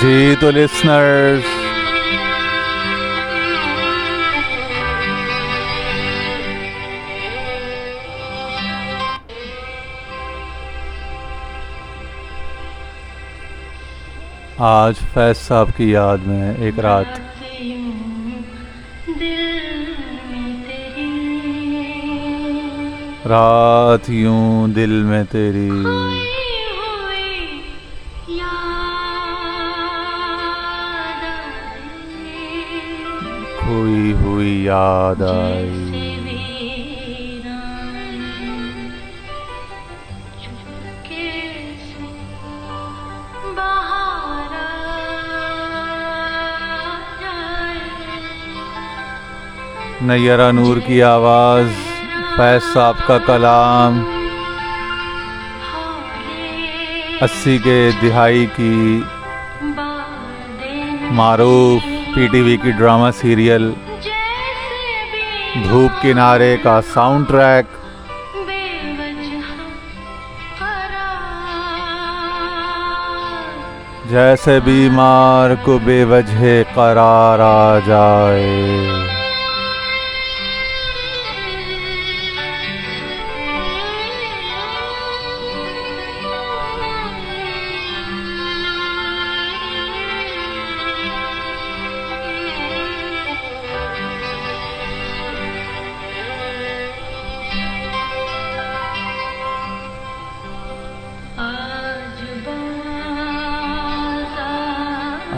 جی تو لسنرز آج فیض صاحب کی یاد میں ایک رات رات یوں دل میں تیری کھوئی ہوئی یاد آئی۔ نیرہ نور کی آواز فیض صاحب کا کلام۔ اسی کے دہائی کی معروف پی ٹی وی کی ڈرامہ سیریل، دھوپ کنارے کا ساؤنڈ ٹریک جیسے بیمار کو بے وجہ قرار آ جائے۔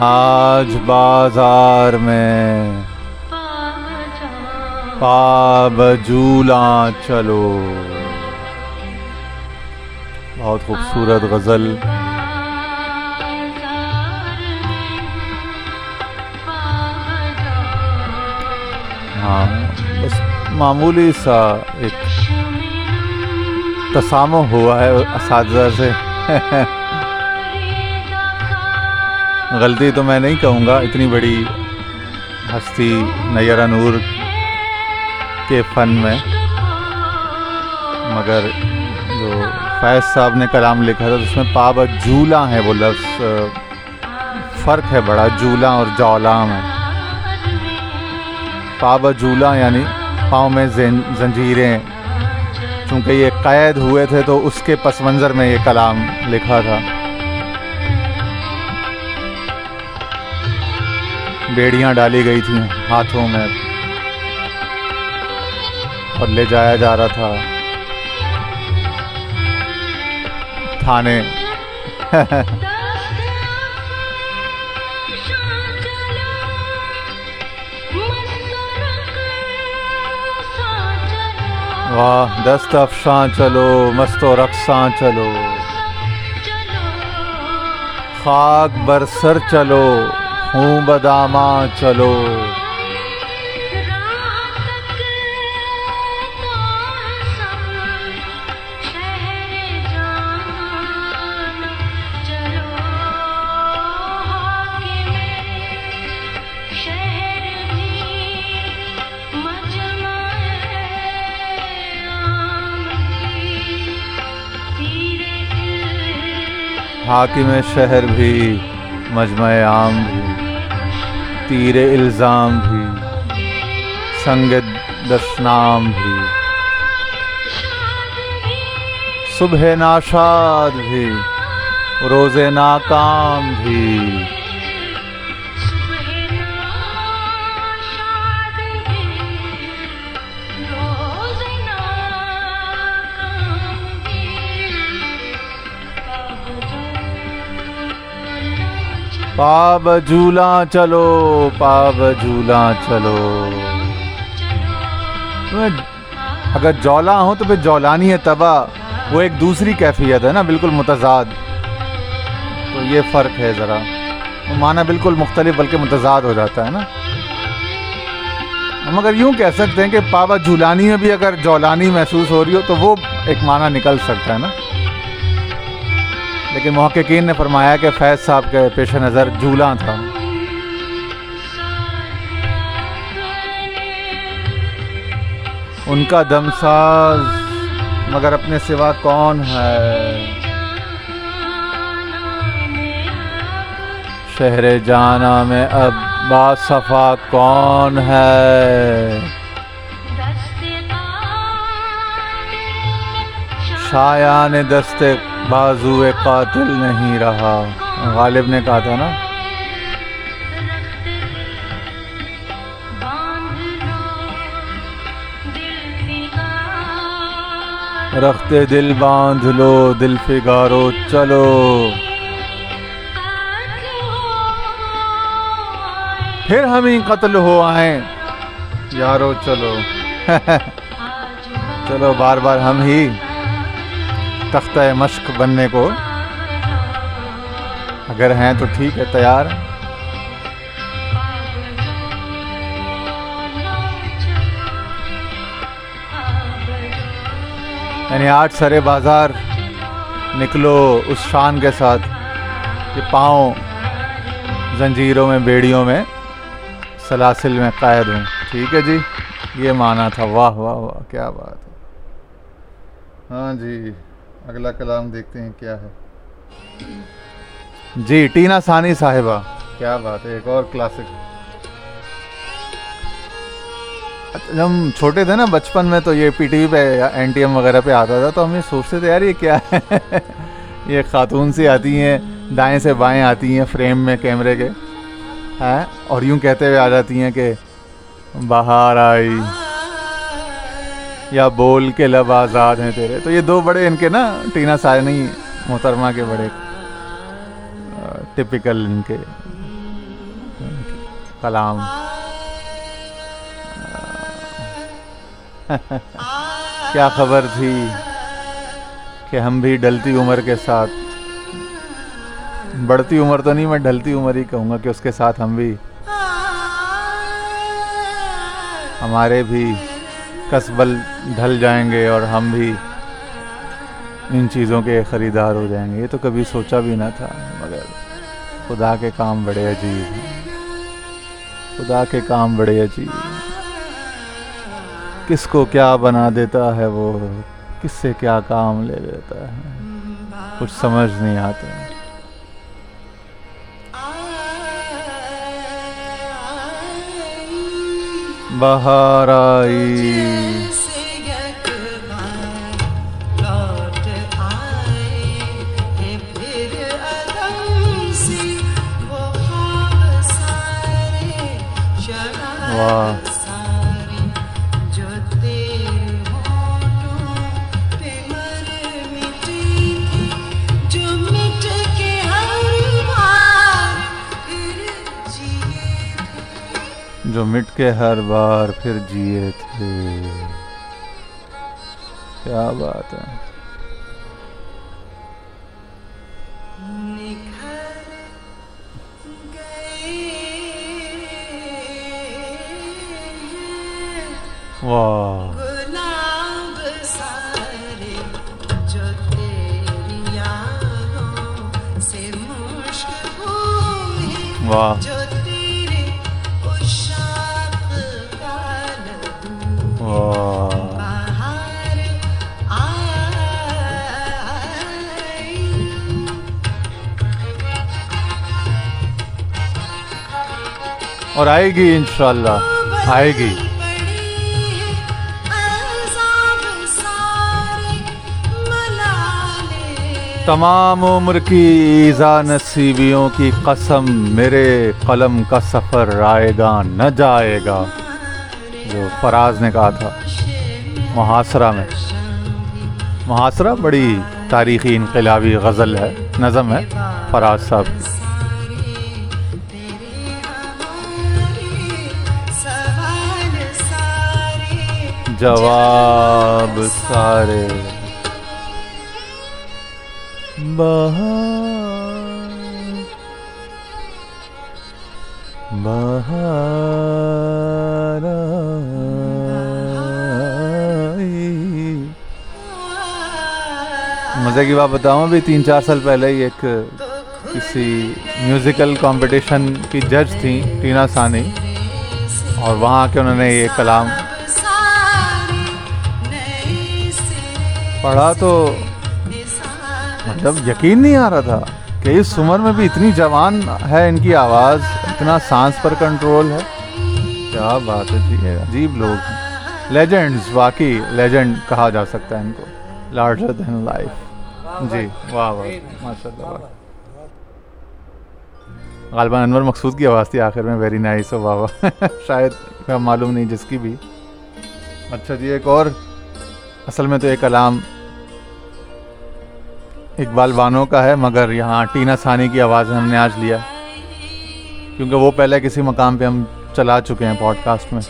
آج بازار میں پاب جھولا چلو۔ بہت خوبصورت غزل۔ ہاں بس معمولی سا ایک تسامو ہوا ہے اساتذہ سے۔ غلطی تو میں نہیں کہوں گا، اتنی بڑی ہستی نیرہ نور کے فن میں۔ مگر جو فیض صاحب نے کلام لکھا تھا اس میں پاب جھولا ہے وہ لفظ۔ فرق ہے بڑا، جھولا اور جولا میں۔ پاب جھولا یعنی پاؤں میں زنجیریں۔ چونکہ یہ قید ہوئے تھے، تو اس کے پس منظر میں یہ کلام لکھا تھا۔ بیڑیاں ڈالی گئی تھیں ہاتھوں میں اور لے جایا جا رہا تھا۔ تھانے۔ واہ، دست افشاں چلو، مست و رقصاں چلو۔ خاک برسر چلو۔ ہوں بداماں چلو۔ حاکم شہر بھی مجمع عام بھی تیر الزام بھی سنگ دسنام بھی، صبح ناشاد بھی روز ناکام بھی۔ پاب جھولا چلو پاب جھولا چلو اگر جولا ہو تو پھر جولانی ہے تباہ وہ ایک دوسری کیفیت ہے نا بالکل متضاد تو یہ فرق ہے ذرا معنی بالکل مختلف بلکہ متضاد ہو جاتا ہے نا ہم اگر یوں کہہ سکتے ہیں کہ پابا جھولانی میں بھی اگر جولانی محسوس ہو رہی ہو تو وہ ایک معنی نکل سکتا ہے نا لیکن محققین نے فرمایا کہ فیض صاحب کے پیش نظر جھولا تھا۔ ان کا دمساز مگر اپنے سوا کون ہے؟ شہر جانا میں اب با صفا کون ہے؟ شایان دست بازو قاتل نہیں رہا۔ غالب نے کہا تھا نا۔ رختے دل باندھ لو، دل فگارو، چلو۔ پھر ہم ہی قتل ہو آئیں۔ یارو، چلو۔ چلو، بار بار ہم ہی۔ تختہ مشق بننے کو۔ اگر ہیں تو ٹھیک ہے، تیار۔ یعنی آج سرے بازار نکلو اس شان کے ساتھ کہ پاؤں زنجیروں میں، بیڑیوں میں، سلاسل میں قید ہوں۔ ٹھیک ہے جی یہ مانا تھا۔ واہ واہ واہ، کیا بات ہے۔ ہاں جی۔ اگلا کلام دیکھتے ہیں کیا ہے۔ جی ٹینا ثانی صاحبہ۔ کیا بات ہے ایک اور کلاسک۔ جب ہم چھوٹے تھے نا بچپن میں تو یہ پی ٹی وی پہ یا این ٹی ایم وغیرہ پہ آتا تھا تو ہم یہ سوچتے تھے یار یہ کیا ہے؟ یہ خاتون سی آتی ہیں دائیں سے بائیں آتی ہیں فریم میں کیمرے کے۔ ہیں اور یوں کہتے ہوئے آ جاتی ہیں کہ باہر آئی۔ یا بول کے لب آزاد ہیں تیرے۔ تو یہ دو بڑے ان کے نا، ٹینا سائنی، محترمہ کے بڑے، ٹپیکل ان کے، کلام۔ کیا خبر تھی کہ ہم بھی ڈلتی عمر کے ساتھ؟ بڑھتی عمر تو نہیں، میں ڈھلتی عمر ہی کہوں گا کہ اس کے ساتھ ہم بھی، ہمارے بھی قصبل ڈھل جائیں گے اور ہم بھی ان چیزوں کے خریدار ہو جائیں گے۔ یہ تو کبھی سوچا بھی نہ تھا، مگر خدا کے کام بڑے عجیب ہیں۔ خدا کے کام بڑے عجیب کس کو کیا بنا دیتا ہے وہ؟ کس سے کیا کام لے لیتا ہے؟ کچھ سمجھ نہیں آتا۔ بہار آئی واہ۔ جو مٹ کے ہر بار پھر جیے تھے۔ کیا بات ہے۔ واہ واہ۔ واہ۔ اور آئے گی انشاءاللہ، آئے گی۔ تمام عمر کی ایزا نصیبیوں کی قسم میرے قلم کا سفر آئے گا نہ جائے گا، جو فراز نے کہا تھا۔ محاصرہ میں۔ محاصرہ بڑی تاریخی انقلابی غزل ہے، نظم ہے، فراز صاحب۔ کی جواب سارے بہار بہار آئی مزے کی بات بتاؤں ابھی تین چار سال پہلے ہی ایک کسی میوزیکل کمپٹیشن کی جج تھیں ٹینا ثانی اور وہاں کے انہوں نے یہ کلام پڑھا تو مطلب یقین نہیں آ رہا تھا کہ اس عمر میں بھی اتنی جوان ہے ان کی آواز، اتنا سانس پر کنٹرول ہے۔ کیا بات ہے جی عجیب لوگ ہیں۔ لیجنڈز واقعی لیجنڈ کہا جا سکتا ہے ان کو۔ لارجر دین لائف جی واہ واہ۔ ماشاء اللہ غالباً انور مقصود کی آواز تھی آخر میں ویری نائس واہ واہ۔ شاید معلوم نہیں جس کی بھی۔ اچھا جی ایک اور اصل میں تو یہ کلام اقبال بانو کا ہے، مگر یہاں ٹینا ثانی کی آواز ہم نے آج لیا۔ کیونکہ وہ پہلے کسی مقام پہ ہم چلا چکے ہیں پوڈ کاسٹ میں۔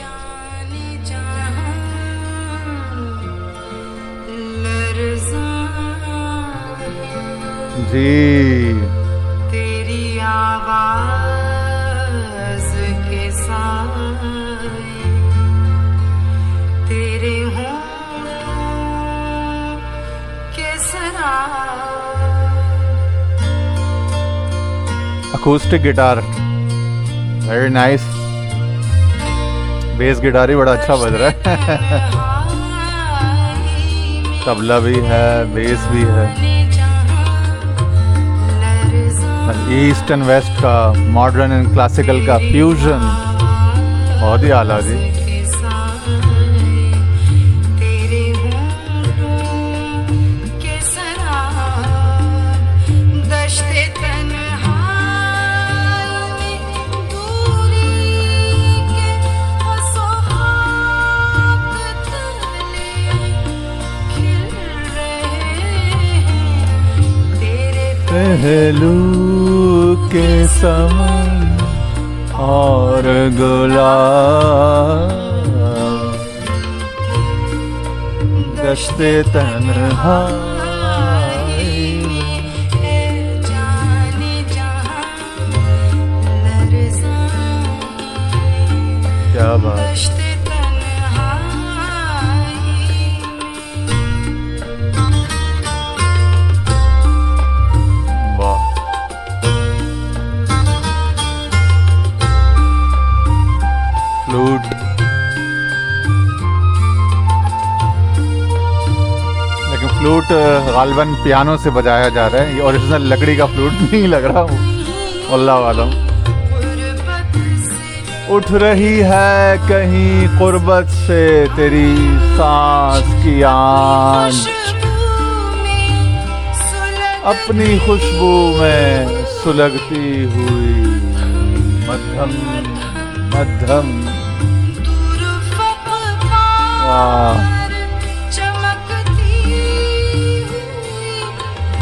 جی۔ Acoustic guitar very nice bass guitar ہی بڑا اچھا بج رہا ہے تبلا بھی ہے بیس بھی ہے ایسٹ اینڈ ویسٹ کا ماڈرن اینڈ کلاسیکل کا فیوژن بہت ہی اعلیٰ جی پہلو کے سمن اور گلا دشتے تنہا غالباً پیانو سے بجایا جا رہا ہے، یہ اوریجنل لکڑی کا فلوٹ نہیں لگ رہا۔ ہوں اللہ عالم۔ اٹھ رہی ہے کہیں قربت سے تیری سانس کی آنچ اپنی خوشبو میں سلگتی ہوئی۔ مدھم مدھم۔ واہ۔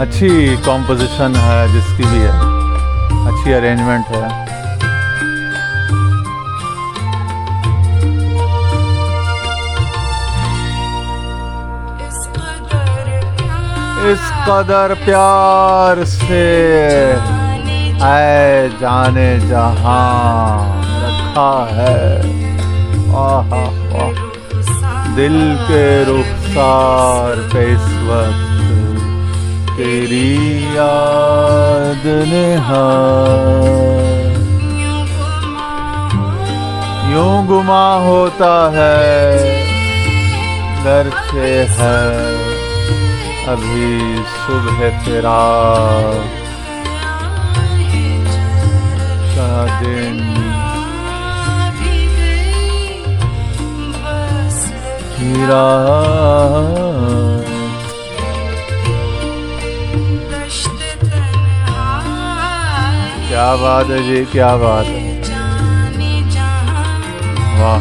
اچھی کمپوزیشن ہے جس کی بھی ہے اچھی ارینجمنٹ ہے۔ اس قدر پیار سے۔ اے جانے جہاں رکھا ہے۔ آہ آہ دل کے رخسار پہ اس وقت تیری یاد نہاں۔ یوں گما ہوتا ہے گرچہ ہے۔ ابھی صبح فراق دن کیا بات ہے جی کیا بات ہے؟ واہ۔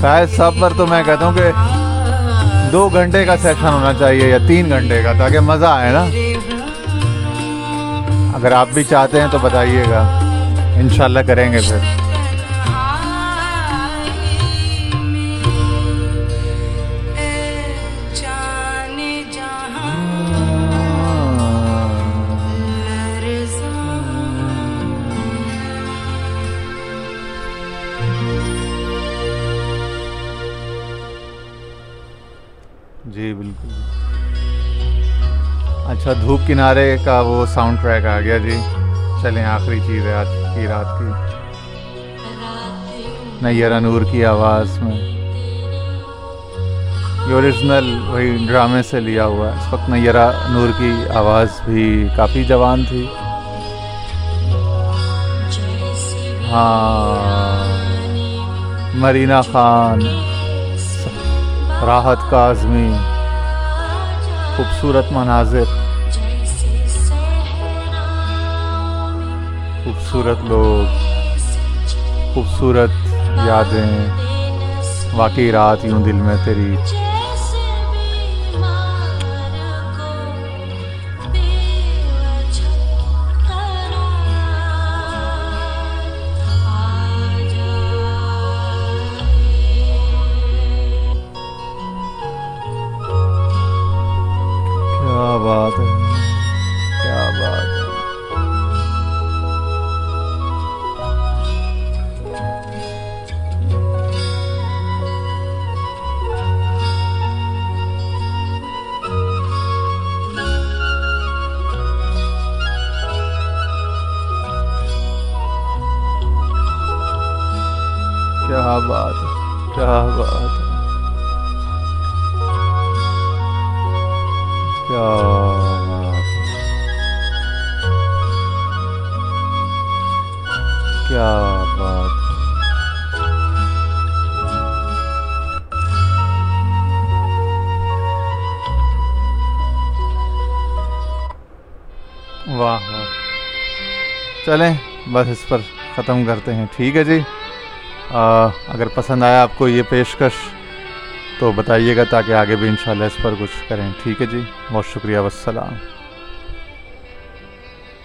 فیض صاحب پر تو میں کہتا ہوں کہ دو گھنٹے کا سیشن ہونا چاہیے یا تین گھنٹے کا تاکہ مزہ آئے نا۔ اگر آپ بھی چاہتے ہیں تو بتائیے گا۔ انشاءاللہ کریں گے پھر۔ جی بالکل۔ اچھا دھوپ کنارے کا وہ ساؤنڈ ٹریک آ گیا جی۔ چلیں، آخری چیز ہے آج کی رات کی۔ نیرہ نور کی آواز میں۔ یہ اوریجنل وہی ڈرامے سے لیا ہوا۔ ہے اس وقت نیرہ نور کی آواز بھی کافی جوان تھی۔ ہاں مرینا خان، راحت کاظمی خوبصورت مناظر خوبصورت لوگ خوبصورت یادیں واقعی رات یوں دل میں تیری کیا کیا بات۔ واہ واہ۔ چلیں بس اس پر ختم کرتے ہیں۔ ٹھیک ہے جی۔ آ، اگر پسند آیا آپ کو یہ پیشکش تو بتائیے گا تاکہ آگے بھی انشاءاللہ اس پر کچھ کریں۔ ٹھیک ہے جی بہت شکریہ والسلام۔